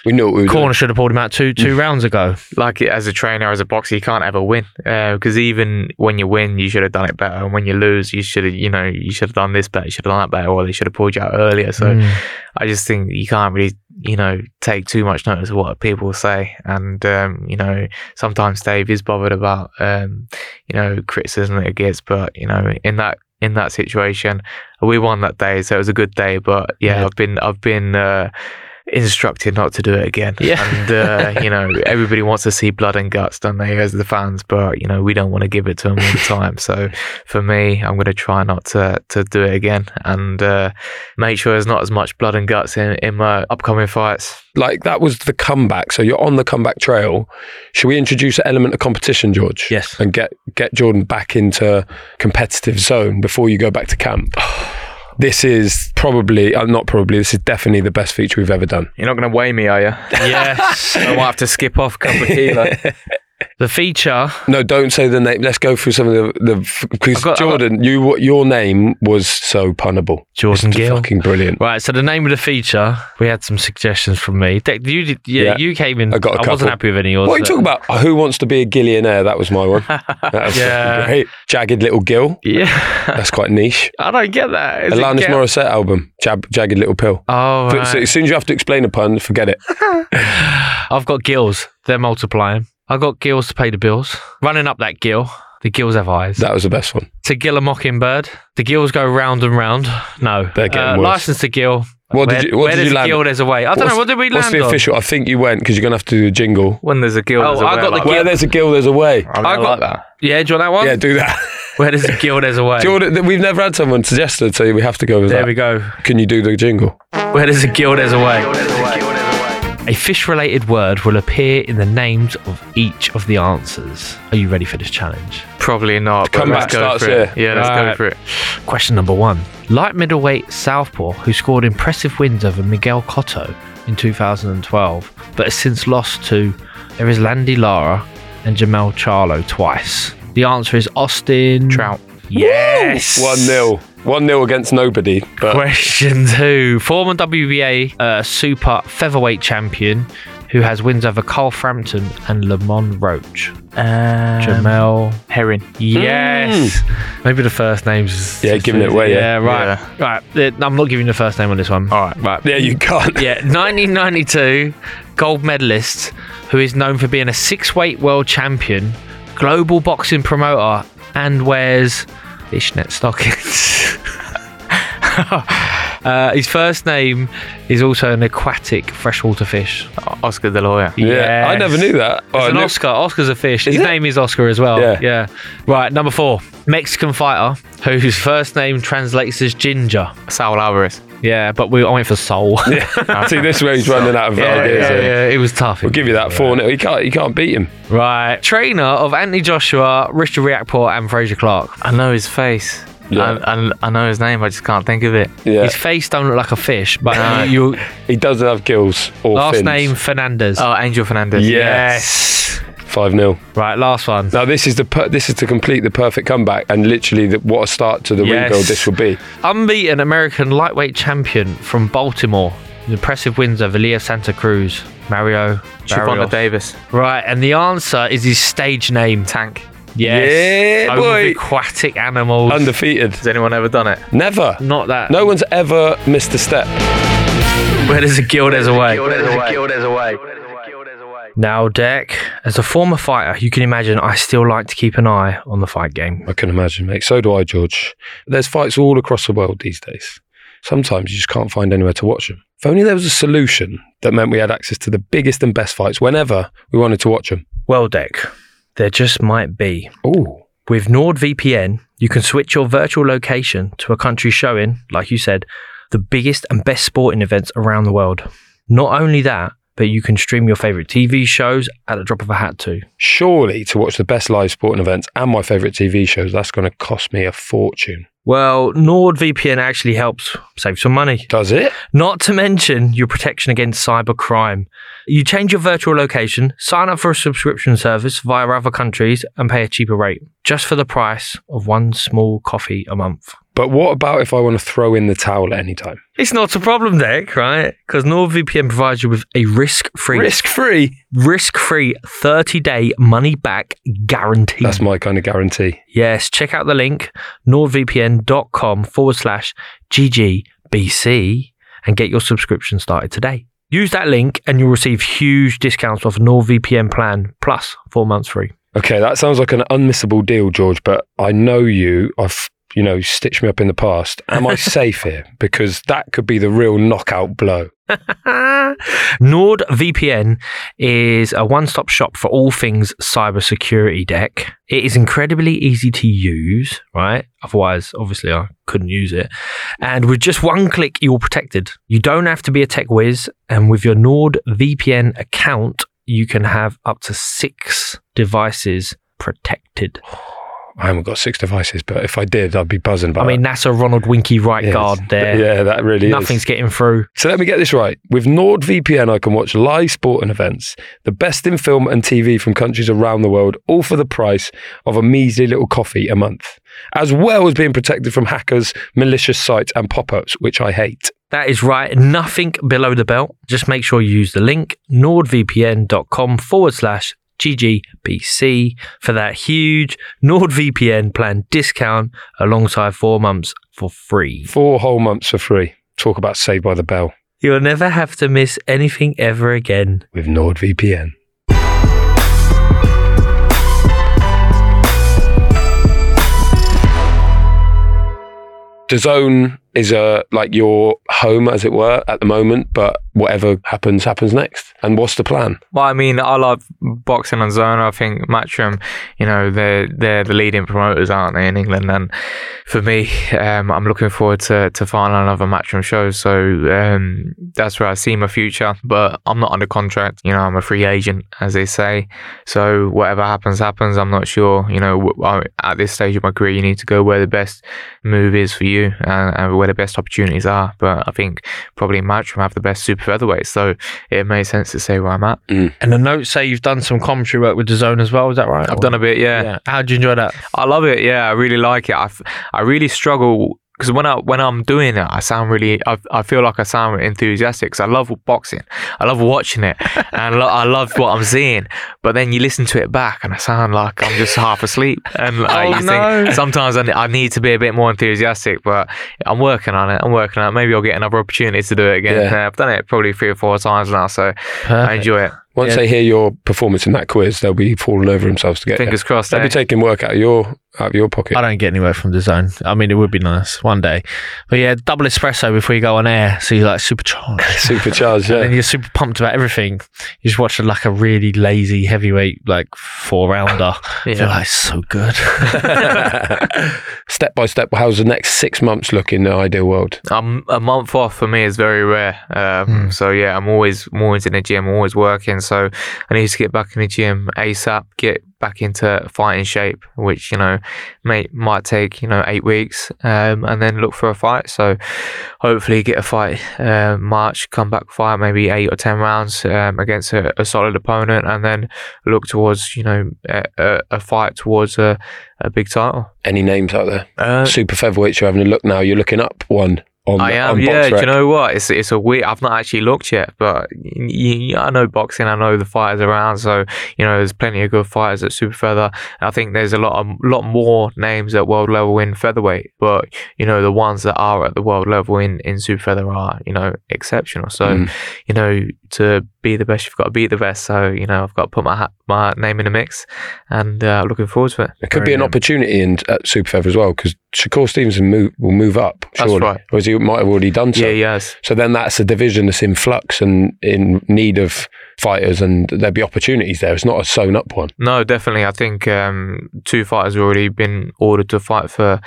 We knew what we corner should have pulled him out two two rounds ago." like as a trainer, as a boxer, you can't ever win because even when you win, you should have done it better, and when you lose, you should have, you know, you should have done this better, you should have done that better, or they should have pulled you out earlier. So Mm. I just think you can't really, you know, take too much notice of what people say, and um, you know, sometimes Dave is bothered about, um, you know, criticism that he gets, but you know, in that in that situation, we won that day, so it was a good day. But yeah, Yeah. I've been I've been. Uh, instructed not to do it again Yeah. and uh, you know everybody wants to see blood and guts don't they as the fans but you know we don't want to give it to them all the time so for me i'm going to try not to to do it again and uh, make sure there's not as much blood and guts in, in my upcoming fights like that was the comeback. So you're on the comeback trail. Should we introduce an element of competition, George? Yes. And get get Jordan back into competitive zone before you go back to camp. This is probably, uh, not probably, this is definitely the best feature we've ever done. You're not going to weigh me, are you? Yes. I might have to skip off a couple of kilo. the feature. No, don't say the name. Let's go through some of the the because got- I've Jordan, you your name was so punnable. Jordan It's Gill. fucking brilliant. Right, so the name of the feature, we had some suggestions from me. Dick, You, did- yeah, Yeah. you came in. I got a couple. wasn't happy with any of yours. What are you talking about? Who wants to be a gillionaire? That was my one. That was Yeah. great. Jagged little gill. Yeah, That's quite niche. I don't get that. Is it Alanis get- Morissette album, Jab, Jagged Little Pill. Oh, But right. so as soon as you have to explain a pun, forget it. I've got gills. They're multiplying. I've got gills to pay the bills. Running up that gill. The gills have eyes. That was the best one. to gill a mockingbird. The gills go round and round. No. They're getting uh, worse. License to gill. What where, did you? What where did there's you a land? gill, there's a way. I don't What's- know. What did we land What's land the on? official? I think you went because you're gonna have to do the jingle. when there's a gill, Oh, there's a I way, got the like gill. Where there's a gill, there's a way. that. I, I got- like that. Yeah, do you want that one? Yeah, do that. Where there's a gill, there's a way. Jordan, th- we've never had someone suggest it, so we have to go with there that. we go. Can you do the jingle? Where there's a gill, there's a way. A fish related word will appear in the names of each of the answers. Are you ready for this challenge? Probably not. but Comeback starts for it. here. Yeah, let's Right. go for it. Question number one. Light middleweight Southpaw, who scored impressive wins over Miguel Cotto in 2012, but has since lost to Landy Lara and Jamel Charlo twice. The answer is Austin Trout. Yes. 1 0. 1 0 against nobody. But Question two. Former WBA uh, super featherweight champion who has wins over Carl Frampton and Lamont Roach. Um, Jamel. Herring. Yes. Maybe the first names. is- Yeah, giving it away, Yeah, yeah. right. Right. Uh, I'm not giving the first name on this one. All right. Right. yeah, you can't. Yeah, 1992 gold medalist who is known for being a six weight world champion, global boxing promoter, and wears fishnet stockings. uh, his first name is also an aquatic freshwater fish. Oscar De La. Hoya. Yeah, I never knew that. Oh, It's I an Oscar. Oscar's a fish. Is His it? name is Oscar as well. Yeah. yeah. Right, number four. Mexican fighter whose first name translates as ginger. Saul Alvarez. Yeah, but we I went for soul. Yeah. See, this is where he's running out of yeah, ideas. yeah, yeah, it was tough. We'll give you that 4 0. You can't, you can't beat him. Right. Trainer of Anthony Joshua, Richard Riakporhe, and Frazer Clarke. I know his face. Yeah. I, I, I know his name. I just can't think of it. Yeah. His face don't look like a fish, but No. you He doesn't have gills or last fins. name Fernandez. Oh, Angel Fernandez. Yes. 5 0. Right, last one. Now this is the per- this is to complete the perfect comeback and literally the, what a start to the Yes. rebuild this will be. Unbeaten American lightweight champion from Baltimore. Impressive wins over Leo Santa Cruz, Mario Gervonta Davis. Right, and the answer is his stage name. Tank. Yes. Yeah, boy. aquatic animals. Undefeated. Has anyone ever done it? Never. Not that. No one's ever missed a step. Where there's a gill, there's a way. Now, Deck, as a former fighter, you can imagine I still like to keep an eye on the fight game. I can imagine, mate. So do I, George. There's fights all across the world these days. Sometimes you just can't find anywhere to watch them. If only there was a solution that meant we had access to the biggest and best fights whenever we wanted to watch them. Well, Deck, there just might be. Ooh. With NordVPN, you can switch your virtual location to a country showing, like you said, the biggest and best sporting events around the world. Not only that, but you can stream your favorite TV shows at the drop of a hat too. Surely to watch the best live sporting events and my favourite TV shows, that's going to cost me a fortune. Well, NordVPN actually helps save some money. Does it? Not to mention your protection against cybercrime. You change your virtual location, sign up for a subscription service via other countries, and pay a cheaper rate, just for the price of one small coffee a month. But what about if I want to throw in the towel at any time? It's not a problem, Dick, right? Because NordVPN provides you with a risk-free, Risk free. risk-free 30-day money-back guarantee. That's my kind of guarantee. Yes, check out the link, nordvpn.com forward slash GGBC and get your subscription started today. Use that link and you'll receive huge discounts off NordVPN plan plus four months free. Okay, that sounds like an unmissable deal, George, but I know you. I've, you know, stitched me up in the past. Am I safe here? Because that could be the real knockout blow. NordVPN is a one stop shop for all things cybersecurity deck. It is incredibly easy to use, right? Otherwise, obviously, I couldn't use it. And with just one click, you're protected. You don't have to be a tech whiz. And with your NordVPN account, you can have up to six devices protected. I haven't got six devices, but if I did, I'd be buzzing about I mean, that's a Ronald Winky Wright Yes. guard there. Yeah, that really is. Nothing's getting through. So let me get this right. With NordVPN, I can watch live sporting events, the best in film and TV from countries around the world, all for the price of a measly little coffee a month, as well as being protected from hackers, malicious sites, and pop ups, which I hate. That is right. Nothing below the belt. Just make sure you use the link nordvpn.com forward slash GGBC for that huge NordVPN plan discount alongside four months for free. Four whole months for free. Talk about Saved by the Bell You'll never have to miss anything ever again. with NordVPN. DAZN is a like your home, as it were, at the moment. But whatever happens, happens next. And what's the plan? Well, I mean, I love boxing on Zone. I think Matchroom, you know, they're they're the leading promoters, aren't they, in England? And for me, um, I'm looking forward to to finding another Matchroom show. So um, that's where I see my future. But I'm not under contract. You know, I'm a free agent, as they say. So whatever happens, happens. I'm not sure. You know, at this stage of my career, you need to go where the best move is for you and, and where the best opportunities are. But I think probably Matchroom have the best super featherweight. So it made sense to say where I'm at. Mm. And the notes say you've done some commentary work with DAZN as well. Is that right? I've done a bit, yeah. Yeah. How'd you enjoy that? I love it. Yeah, I really like it. I, f- I really struggle because when I when I'm doing it, I sound really. I, I feel like I sound enthusiastic because I love boxing. I love watching it, and lo- I love what I'm seeing. But then you listen to it back, and I sound like I'm just half asleep. And like, Oh, no. think sometimes I, I need to be a bit more enthusiastic. But I'm working on it. I'm working on it. Maybe I'll get another opportunity to do it again. Yeah. Uh, I've done it probably three or four times now, so I enjoy it. Once Yeah. they hear your performance in that quiz, they'll be falling over themselves to get Fingers crossed. They'll eh? be taking work out of your out of your pocket. I don't get anywhere from DAZN. I mean, it would be nice one day. But yeah, double espresso before you go on air. So you're like supercharged. Supercharged, yeah. And you're super pumped about everything. You just watch like a really lazy heavyweight, like four rounder. Yeah. You're like, so good. step by step, how's the next six months look in the ideal world? Um, a month off for me is very rare. Um, Hmm. So yeah, I'm always I'm always in the gym, always working. So I need to get back in the gym ASAP, get back into fighting shape, which you know may might take you know eight weeks, um, and then look for a fight. So hopefully get a fight uh, March, come back fight maybe eight or ten rounds um, against a, a solid opponent, and then look towards you know a, a, a fight towards a, a big title. Any names out there? Uh, Super featherweights, you're having a look now. You're looking up one on, I am, on yeah. Do you know what? It's it's a weird. I've not actually looked yet, but y- y- I know boxing. I know the fighters around, so you know there's plenty of good fighters at super feather. I think there's a lot of lot more names at world level in featherweight, but you know the ones that are at the world level in in super feather are you know exceptional. So Mm. you know to be the best, you've got to beat the best. So you know I've got to put my hat, my name in the mix, and uh, looking forward to it. It could be an Brilliant. opportunity in at super feather as well because Shakur Stevenson move, will move up. That's right. Whereas he might have already done so. Yeah, yes. So then that's a division that's in flux and in need of fighters, and there'll be opportunities there. It's not a sewn up one. No, definitely. I think um, two fighters have already been ordered to fight for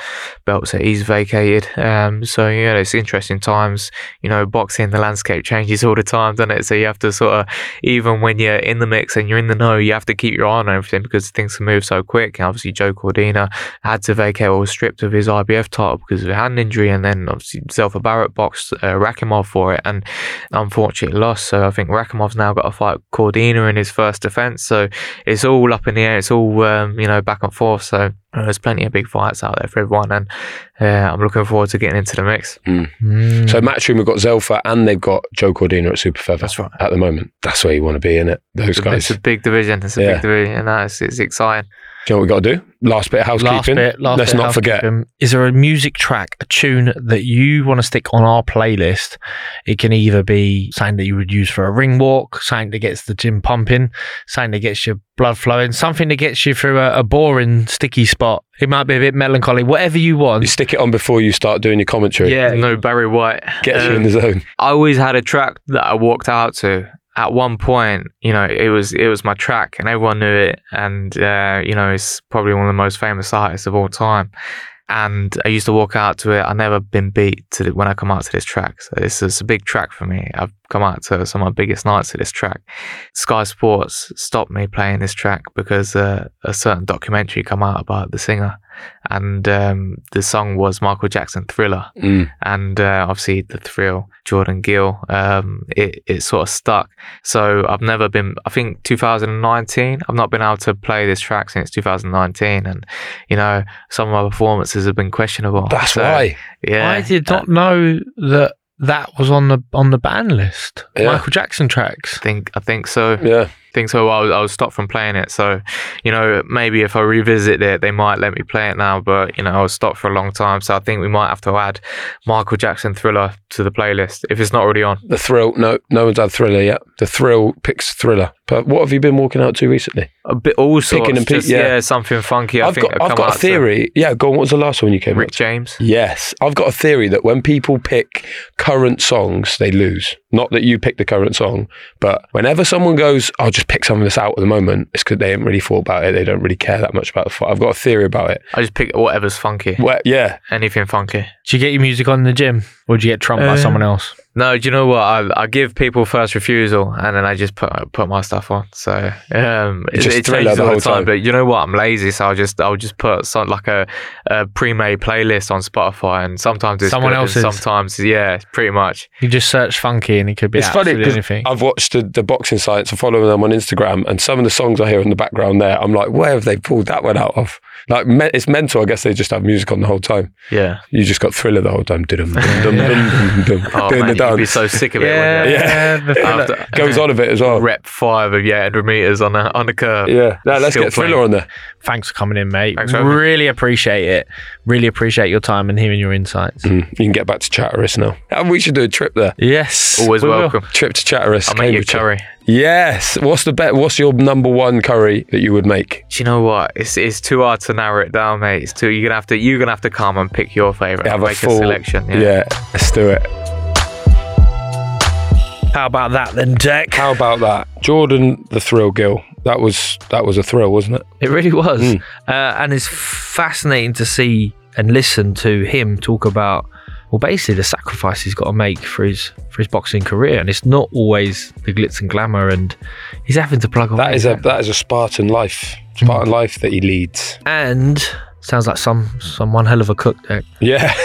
belts that he's vacated. Um, so yeah, it's interesting times. You know, boxing the landscape changes all the time, doesn't it? So you have to sort of, even when you're in the mix and you're in the know, you have to keep your eye on everything because things can move so quick. And obviously, Joe Cordina had to vacate or was stripped of his IBF title because of a hand injury, and then obviously Zelfa Barrett boxed uh, Rakhimov for it, and unfortunately lost. So I think Rakhimov's now got to fight Cordina in his first defense. So it's all up in the air. It's all um, you know back and forth. So there's plenty of big fights out there for everyone, and uh, I'm looking forward to getting into the mix. Mm. So Matchroom have got Zelfa and they've got Joe Cordina at super feather. That's right. At the moment, that's where you want to be in it. Those It's guys. it's a big division. It's a Yeah. big division, and that's it's exciting. Do you know what we got to do? Last bit of housekeeping. Last bit, last Let's bit not forget. Is there a music track, a tune that you want to stick on our playlist? It can either be something that you would use for a ring walk, something that gets the gym pumping, something that gets your blood flowing, something that gets you through a, a boring, sticky spot. It might be a bit melancholy, whatever you want. You stick it on before you start doing your commentary. Yeah, No Barry White. Gets you Um, in the zone. I always had a track that I walked out to. At one point, you know, it was it was my track, and everyone knew it. And uh, you know, it's probably one of the most famous artists of all time. and I used to walk out to it. I've never been beat to the, when I come out to this track. So this is a big track for me. I've come out to some of my biggest nights to this track. Sky Sports stopped me playing this track because uh, a certain documentary come out about the singer, and um, the song was Michael Jackson Thriller, Mm. and uh, obviously the thrill Jordan Gill. Um, it it sort of stuck. So I've never been. I think 2019. I've not been able to play this track since 2019, and you know some of my performances have been questionable. That's So, why. Yeah, I did not know that that was on the on the ban list. Yeah. Michael Jackson tracks. I think I think so. Yeah. Think so. I was, I was stopped from playing it. So, you know, maybe if I revisit it, they might let me play it now. But you know, I was stopped for a long time, so I think we might have to add Michael Jackson Thriller to the playlist if it's not already on. The thrill. No, no one's had thriller yet. The thrill picks thriller. But what have you been walking out to recently? A bit all sorts, Picking and pick- just, yeah. yeah. something funky. I I've think got, I've come got a to theory. Yeah, go on. What was the last one you came Rick to? James. Yes, I've got a theory that when people pick current songs, they lose. Not that you pick the current song, but whenever someone goes, "I'll just pick something that's out at the moment," it's because they haven't really thought about it. They don't really care that much about the. I've got a theory about it. I just pick whatever's funky. Well, yeah, Anything funky. Do you get your music on in the gym, or do you get trumped by Uh, someone else? No, do you know what? I, I give people first refusal, and then I just put put my stuff on. So um, it, Just it Thriller changes the all whole the time. time. But you know what? I'm lazy, so I'll just I'll just put some like a, a pre-made playlist on Spotify, and sometimes it's Someone good, and else's. Sometimes, yeah, pretty much. You just search funky, and it could be it's funny anything. I've watched the, the boxing sites and following them on Instagram, and some of the songs I hear in the background there, I'm like, where have they pulled that one out of? Like, me- it's mental. I guess they just have music on the whole time. Yeah. You just got thriller the whole time. Dum, dum, dum, dum, dum, dum, Oh doing man, the you'd be so sick of it. yeah, wouldn't you? Yeah. the. After- Goes on a bit as well. Rep five of yeah, 800 meters on the on the curve. Yeah. No, let's Still get thriller playing. on there. Thanks for coming in, mate. Thanks for having me. really appreciate it. Really appreciate your time and hearing your insights. Mm, you can get back to Chatteris now. And we should do a trip there. Yes, Always we will. welcome. Trip to Chatteris. I'll make you a Cambridgeshire. curry. Yes. What's the bet? What's your number one curry that you would make? Do you know what? It's it's too hard to narrow it down, mate. It's too. You're gonna have to. You're gonna have to come and pick your favorite. Have and a make full selection. Yeah. Yeah. let's do it. How about that then, Deck? How about that, Jordan? The thrill, Gill. That was that was a thrill, wasn't it? It really was. Mm. Uh, and it's fascinating to see and listen to him talk about, well, basically the sacrifice he's got to make for his for his boxing career. And it's not always the glitz and glamour, and he's having to plug away. That is a that is a Spartan life. Spartan life that he leads. and sounds like some some one hell of a cook. Deck. Yeah.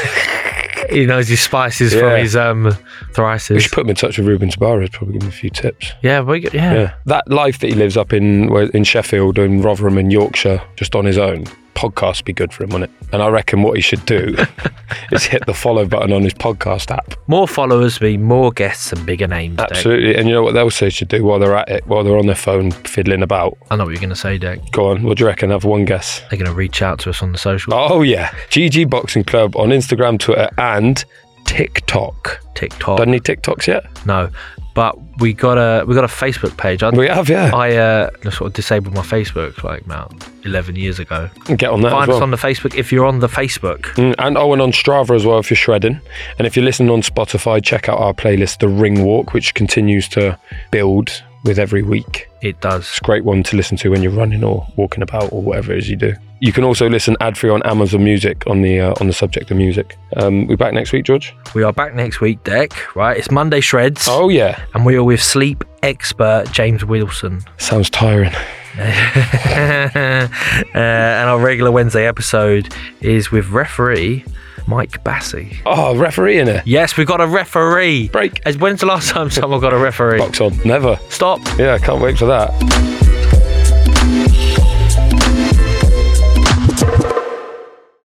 He knows his spices Yeah. from his um we thrices. should put him in touch with Ruben Tabares. Probably give him a few tips. Yeah, we, yeah. Yeah. That life that he lives up in in Sheffield and Rotherham and Yorkshire, just on his own. Podcast be good for him, wouldn't it? And I reckon what he should do is hit the follow button on his podcast app. More followers mean more guests and bigger names. Absolutely. And you know what they also should do while they're at it, while they're on their phone fiddling about? I know what you're going to say, Deck. Go on, what do you reckon? Have one guess. They're going to reach out to us on the social Oh, yeah. GG Boxing Club on Instagram, Twitter, and TikTok. TikTok. Done any TikToks yet? No, but we got a we got a Facebook page. I, We have, yeah. I uh, sort of disabled my Facebook like about eleven years ago. Get on that Find well. us on the Facebook if you're on the Facebook. Mm, and Owen on Strava as well if you're shredding. And if you're listening on Spotify, check out our playlist, The Ring Walk, which continues to build with every week. It does. It's a great one to listen to when you're running or walking about or whatever it is you do. You can also listen ad free on Amazon Music on the uh, on the subject of music. Um, we back next week, George. We are back next week, Deck. Right, it's Monday Shreds, Oh yeah, and we are with sleep expert James Wilson. sounds tiring. uh, and our regular Wednesday episode is with referee Mike Bassey. Oh, referee in it. Yes, we've got a referee. Break. As when's the last time someone got a referee? Box on. Never. Stop. Yeah, can't wait for that.